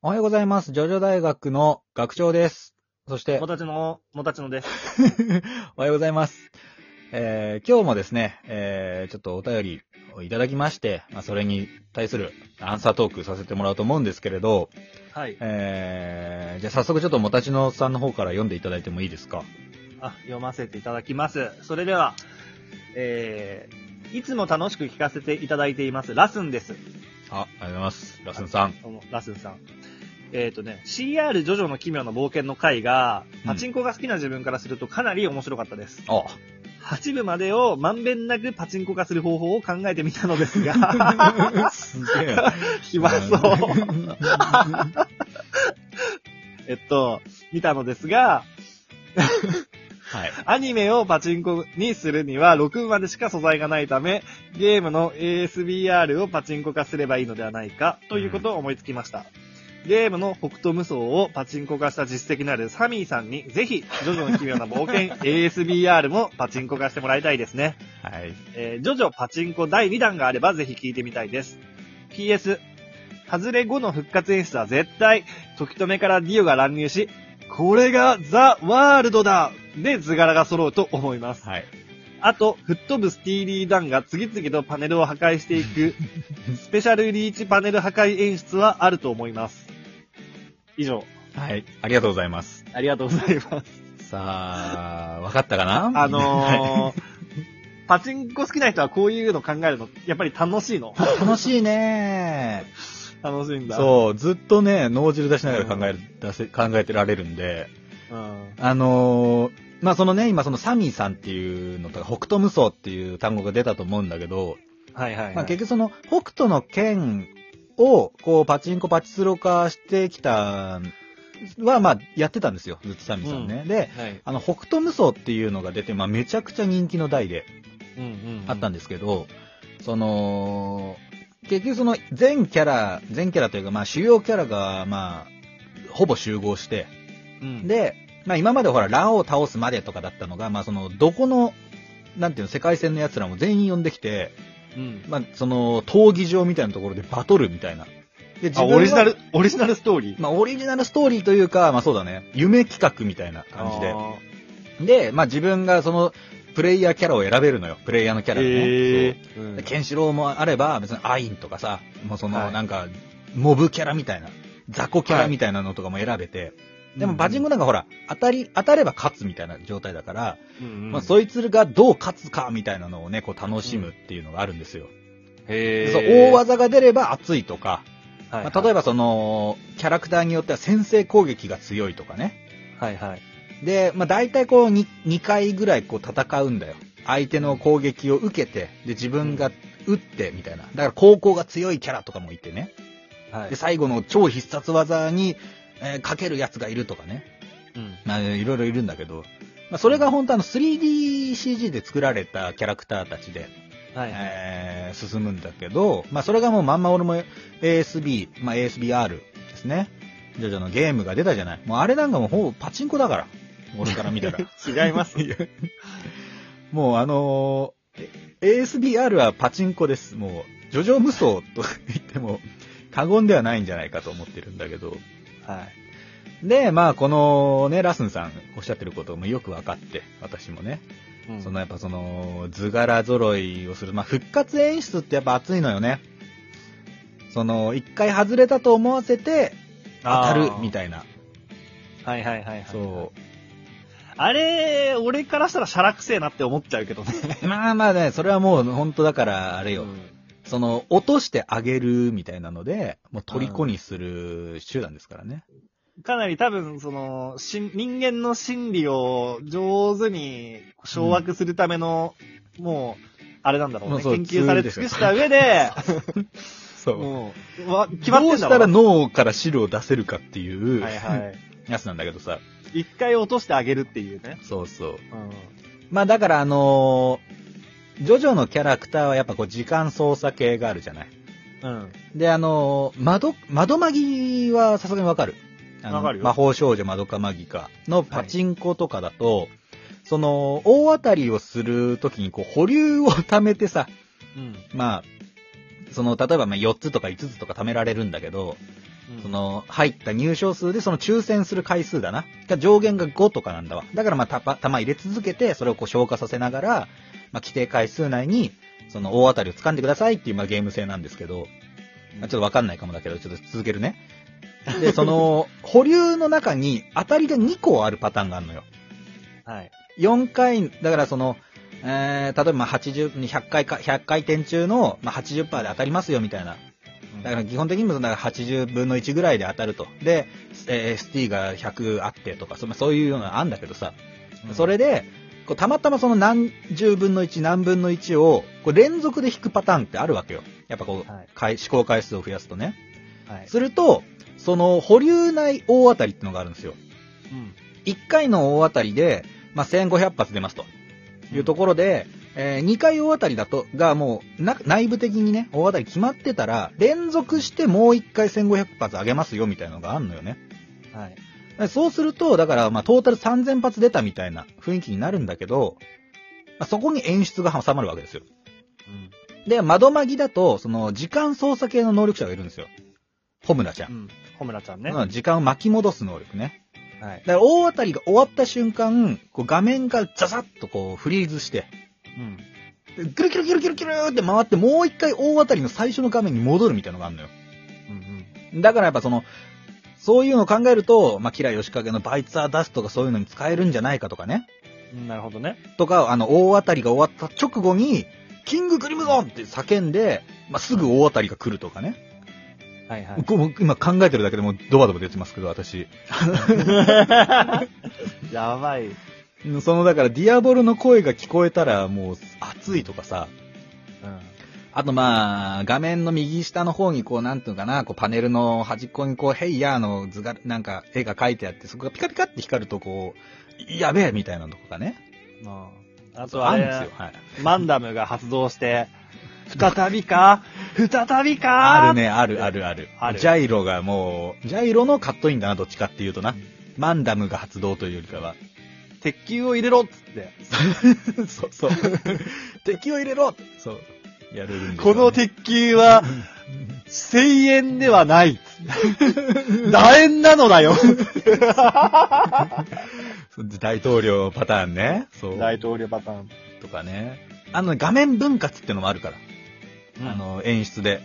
おはようございます。ジョジョ大学の学長です。そしても、たちの、もたちのです。おはようございます。えー、今日もですね、えー、ちょっとお便りをいただきまして、まあ、それに対するアンサートークさせてもらおうと思うんですけれど、はい。えー、じゃあ早速ちょっともたちのさんの方から読んでいただいてもいいですか？あ、読ませていただきます。それでは、えー、いつも楽しく聞かせていただいています、ラスンです。あ、ありがとうございます。ラスンさん。どうもラスンさん。えっ、とね、CR ジョジョの奇妙な冒険の回が、パチンコが好きな自分からするとかなり面白かったです。あ、8部までをまんべんなくパチンコ化する方法を考えてみたのですが、すげえ。暇そう。えっと、見たのですが、はい。アニメをパチンコにするには6部までしか素材がないため、ゲームの ASBR をパチンコ化すればいいのではないか、ということを思いつきました。ゲームの北斗無双をパチンコ化した実績のあるサミーさんに、ぜひ、ジョジョの奇妙な冒険 ASBR もパチンコ化してもらいたいですね。はい。えージョジョパチンコ第2弾があればぜひ聞いてみたいです。PS、外れ後の復活演出は絶対、時止めからディオが乱入し、これがザ・ワールドだで図柄が揃うと思います。はい。あと、吹っ飛ぶスティーリーダンが次々とパネルを破壊していく、スペシャルリーチパネル破壊演出はあると思います。以上、はい。ありがとうございます。ありがとうございます。さあ、わかったかな？あのー、パチンコ好きな人はこういうの考えるの、やっぱり楽しいの楽しいね楽しいんだ。そう、ずっとね、脳汁出しながら考える、出せ、考えてられるんで、うん。あのーまあ、そのね、今そのサミーさんっていうのとか、北斗無双っていう単語が出たと思うんだけど、はいはい、はい。まあ、結局その北斗の剣を、こう、パチンコパチスロ化してきた、は、まあ、やってたんですよ、ずっとサミーさんね。で、はい。あの、北斗無双っていうのが出て、まあ、めちゃくちゃ人気の台でうんうん、あったんですけど、その、結局その全キャラ、全キャラというか、まあ主要キャラが、まあ、ほぼ集合して、うん。で、まあ今までほら、ランを倒すまでとかだったのが、まあその、どこの、なんていうの、世界線の奴らも全員呼んできて、うん。まあその、闘技場みたいなところでバトルみたいな。で、あ、はオリジナル、オリジナルストーリー？まあオリジナルストーリーというか、まあそうだね、夢企画みたいな感じで。で、まあ自分がその、プレイヤーキャラを選べるのよ。プレイヤーのキャラをね。へそうーでケンシロウもあれば、別にアインとかさ、もうその、はいなんか、モブキャラみたいな、雑魚キャラみたいなのとかも選べて、でもパチンコなんかほら、当たり、当たれば勝つみたいな状態だから、うんうん、まあそいつがどう勝つかみたいなのをね、こう楽しむっていうのがあるんですよ。へーそう、大技が出れば熱いとか、はいまあ例えばその、キャラクターによっては先制攻撃が強いとかね。はいはい。で、まあ大体こう 2, 2回ぐらいこう戦うんだよ。相手の攻撃を受けて、で自分が打ってみたいな。だから高校が強いキャラとかもいてね。はいで、。最後の超必殺技に、えーかけるやつがいるとかね。うん。まあいろいろいるんだけど、まあそれが本当あの 3DCG で作られたキャラクターたちで、はい。えー進むんだけど、まあそれがもうまんま俺も ASB、まあ ASBR ですね。ジョジョのゲームが出たじゃない。もうあれなんかもうほぼパチンコだから。俺から見たら。違います。もうあのー、ASBR はパチンコです。もう、ジョジョ無双と言っても過言ではないんじゃないかと思ってるんだけど。はい。で、まあこのね、ラスンさんおっしゃってることもよくわかって、私もね。うんそのやっぱその、図柄揃いをする。まあ復活演出ってやっぱ熱いのよね。その、一回外れたと思わせて、当たるみたいな。はいはいはいはい。そう。あれ、俺からしたらシャラくせえなって思っちゃうけどね。まあまあね、それはもう本当だから、あれよ。うんその、落としてあげるみたいなので、もう虜にする手段ですからね。かなり多分、その、しん人間の心理を上手に掌握するための、もう、あれなんだろうね。う研究され尽くした上で、そう。もう、わ決まってんだどうしたら脳から汁を出せるかっていう、はいはい。やつなんだけどさ。一回落としてあげるっていうね。そうそう。うん。まあだからあのージョジョのキャラクターはやっぱこう時間操作系があるじゃない。うん。で、あのー窓、窓マギはさすがにわかる？あのわかるよ魔法少女窓かマギかのパチンコとかだと、その、大当たりをするときにこう保留を貯めてさ、うん。まあ、その、例えばまあ4つとか5つとか貯められるんだけど、そ、の、入った入賞数でその抽選する回数だな。が上限が5とかなんだわ。だからまあ、た、玉入れ続けて、それをこう消化させながら、まあ、規定回数内に、その大当たりを掴んでくださいっていう、まあ、ゲーム性なんですけど、まあ、ちょっとわかんないかもだけど、ちょっと続けるね。で、その、保留の中に当たりが2個あるパターンがあるのよ。はい。4回、だからその、えー、例えばまあ80、100回か、100回転中の、まあ、80%で当たりますよみたいな。だから基本的にもだから80分の1ぐらいで当たると。で、えー ST が100あってとか、そまあそういうのがあんだけどさ、うんそれで、こうたまたまその何十分の1、何分の1を、こう連続で引くパターンってあるわけよ。やっぱこう、はい回試行回数を増やすとね。はい。すると、その保留内大当たりってのがあるんですよ。うん。1回の大当たりで、まあ、1500発出ますというところで、え2回大当たりだと、がもうな内部的にね、大当たり決まってたら、連続してもう1回1500発上げますよみたいなのがあんのよね。はい。そうすると、だから、まあ、トータル3000発出たみたいな雰囲気になるんだけど、まあ、そこに演出が挟まるわけですよ。うん。で、窓マギだと、その、時間操作系の能力者がいるんですよ。ホムラちゃ。うんん。ホムラちゃんね。うん時間を巻き戻す能力ね。はい。だから大当たりが終わった瞬間、こう画面がザザッとこうフリーズして、うん。でキュルキュルキュルキュルキュルって回ってもう一回大当たりの最初の画面に戻るみたいなのがあるのよ。うん。だからやっぱその、そういうのを考えると、まあ、キラヨシカゲのバイツアーダストがそういうのに使えるんじゃないかとかね。うん。なるほどね。とか、あの、大当たりが終わった直後に、キングクリムゾンって叫んで、まあ、すぐ大当たりが来るとかね。はいはい。今考えてるだけでもうドバドバ出てますけど、私。やばい。その、だから、ディアボルの声が聞こえたら、もう、熱いとかさ、うん。あとまあ、画面の右下の方にこう、なんていうのかな、こうパネルの端っこにこう、ヘイヤーの図が、なんか絵が描いてあって、そこがピカピカって光るとこう、やべえみたいなのとかね。まあ、あとあれあるんですよ。はい。マンダムが発動して、再びか？再びか？ある。ね、あるあるある。あるジャイロがもう、ジャイロのカットインだな、どっちかっていうとな。マンダムが発動というよりかは。鉄球を入れろっつって。そ うそう。敵 を入れろそう。やれるんですよこの鉄球は、1000円ではない。楕円なのだよ。大統領パターンね。そう。大統領パターン。とかね。あの、画面分割っていうのもあるから。あの、演出で。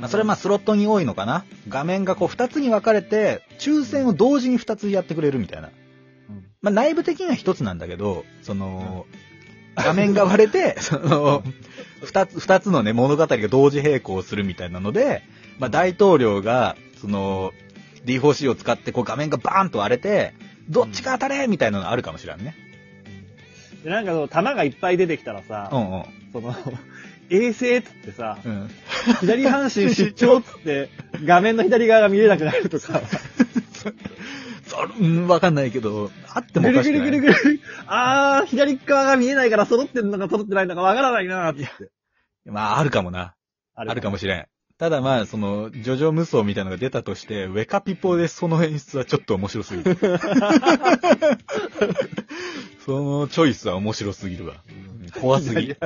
まあ、それはまあスロットに多いのかな。画面がこう二つに分かれて、抽選を同時に二つやってくれるみたいな。うんまあ内部的には一つなんだけど、その、画面が割れて、その、二つ、二つのね、物語が同時並行するみたいなので、まあ大統領が、その、D4C を使ってこう画面がバーンと割れて、どっちか当たれみたいなのあるかもしれんね。で、なんかその、弾がいっぱい出てきたらさ、うんうん。その、衛星っつってさ、うん。左半身出張っつって、画面の左側が見えなくなるとか、そ うん、わかんないけど、あってもぐるおかしくない。ぐるぐるぐる、あー、左側が見えないから揃ってんのか揃ってないのかわからないなーって。まあ、あるかもな。あるかもしれん。ただまあ、その、ジョジョ無双みたいなのが出たとして、ウェカピポでその演出はちょっと面白すぎる。そのチョイスは面白すぎるわ。怖すぎ。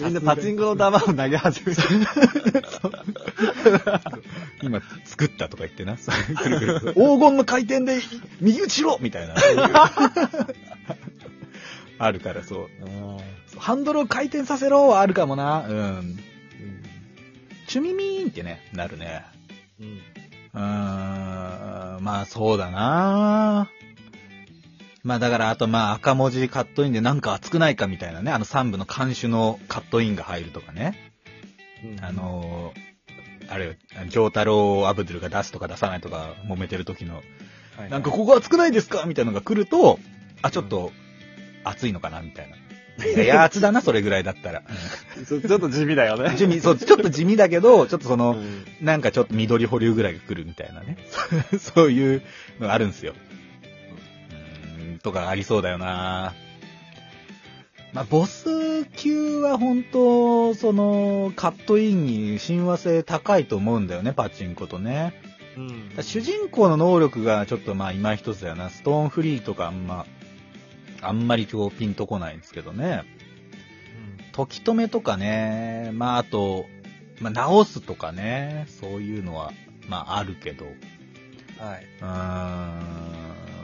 みんなパチンコの玉を投げ始めた。今作ったとか言ってな。くるくる黄金の回転で右打ちろみたいな。あるからそう。ハンドルを回転させろはあるかもな。うん。チュミミーンってね、なるね。うん。うーん、まあそうだなまあだからあとまあ赤文字カットインでなんか熱くないかみたいなね、あの3部の監修のカットインが入るとかね。うんあ、のー、あれよ、ジョータロー・アブドゥルが出すとか出さないとか揉めてる時の、はいなんかここ熱くないですか？みたいなのが来ると、あ、ちょっと熱いのかな？みたいな。いやいや、熱だな、それぐらいだったら。ちょっと地味だよね。地味、そう、ちょっと地味だけど、ちょっとその、うんなんかちょっと緑保留ぐらいが来るみたいなね。そういうのがあるんですよ。うーん、とかありそうだよなまあ、ボス級は本当、その、カットインに親和性高いと思うんだよね、パチンコとね。うん主人公の能力がちょっとまあ今一つだよな。ストーンフリーとかあんま、あんまり今日ピンとこないんですけどね。時止めとかね、まああと、まあ、直すとかね、そういうのは、まあ、あるけど。はい。うー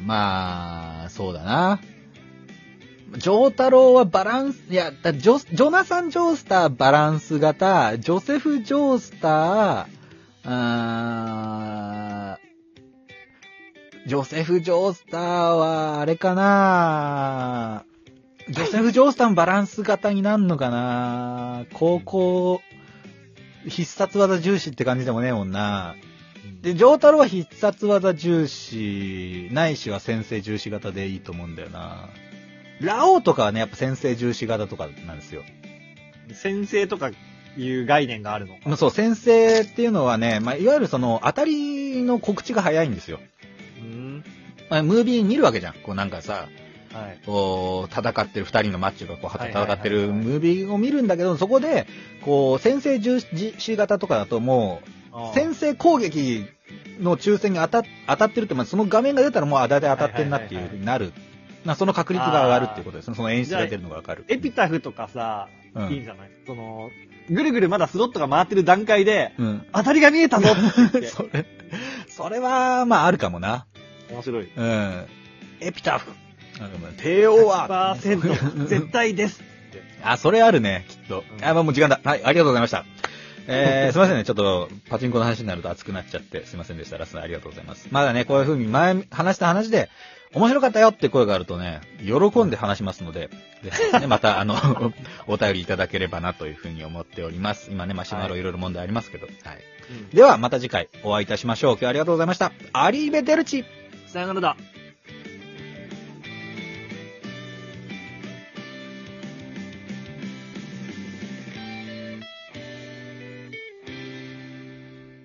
ん、まあ、そうだな。ジョータロウはバランス、いや、ジョ、ジョナサン・ジョースターバランス型、ジョセフ・ジョースター、あージョセフ・ジョースターは、あれかなジョセフ・ジョースターもバランス型になるのかな高校、必殺技重視って感じでもねえもんな。で、ジョータロは必殺技重視、ないしは先制重視型でいいと思うんだよな。ラオウとかはね、やっぱ先制重視型とかなんですよ。先生とかいう概念があるの。まあそう、先制っていうのはね、まあ、いわゆるその、当たりの告知が早いんですよ。うん。まあ、ムービー見るわけじゃん。こうなんかさ、はい。こう、戦ってる二人のマッチョがこう、戦ってるムービーを見るんだけど、そこで、こう、先制重視型とかだともう、先制攻撃の抽選に当た当たってるって、まあ、その画面が出たらもうあだいたい当たってんなっていう風になる。まあ、その確率が上がるっていうことですね。その演出が出るのがわかる。エピタフとかさ、うんいいんじゃない？その、ぐるぐるまだスロットが回ってる段階で、うん。当たりが見えたぞって。それ、それは、まあ、あるかもな。面白い。うん。エピタフ。なんかもう帝王は。100% 絶対ですって。あ、それあるね、きっと。うんあ、まあもう時間だ。はい、ありがとうございました。えー、すいませんね。ちょっと、パチンコの話になると熱くなっちゃって、すいませんでした。ラストありがとうございます。まだね、こういう風に前、話した話で、面白かったよって声があるとね、喜んで話しますので、ぜひね、また、あの、お便りいただければなという風に思っております。今ね、マシュマロいろいろ問題ありますけど。はい。うんでは、また次回お会いいたしましょう。今日はありがとうございました。アリーベデルチさよならだ。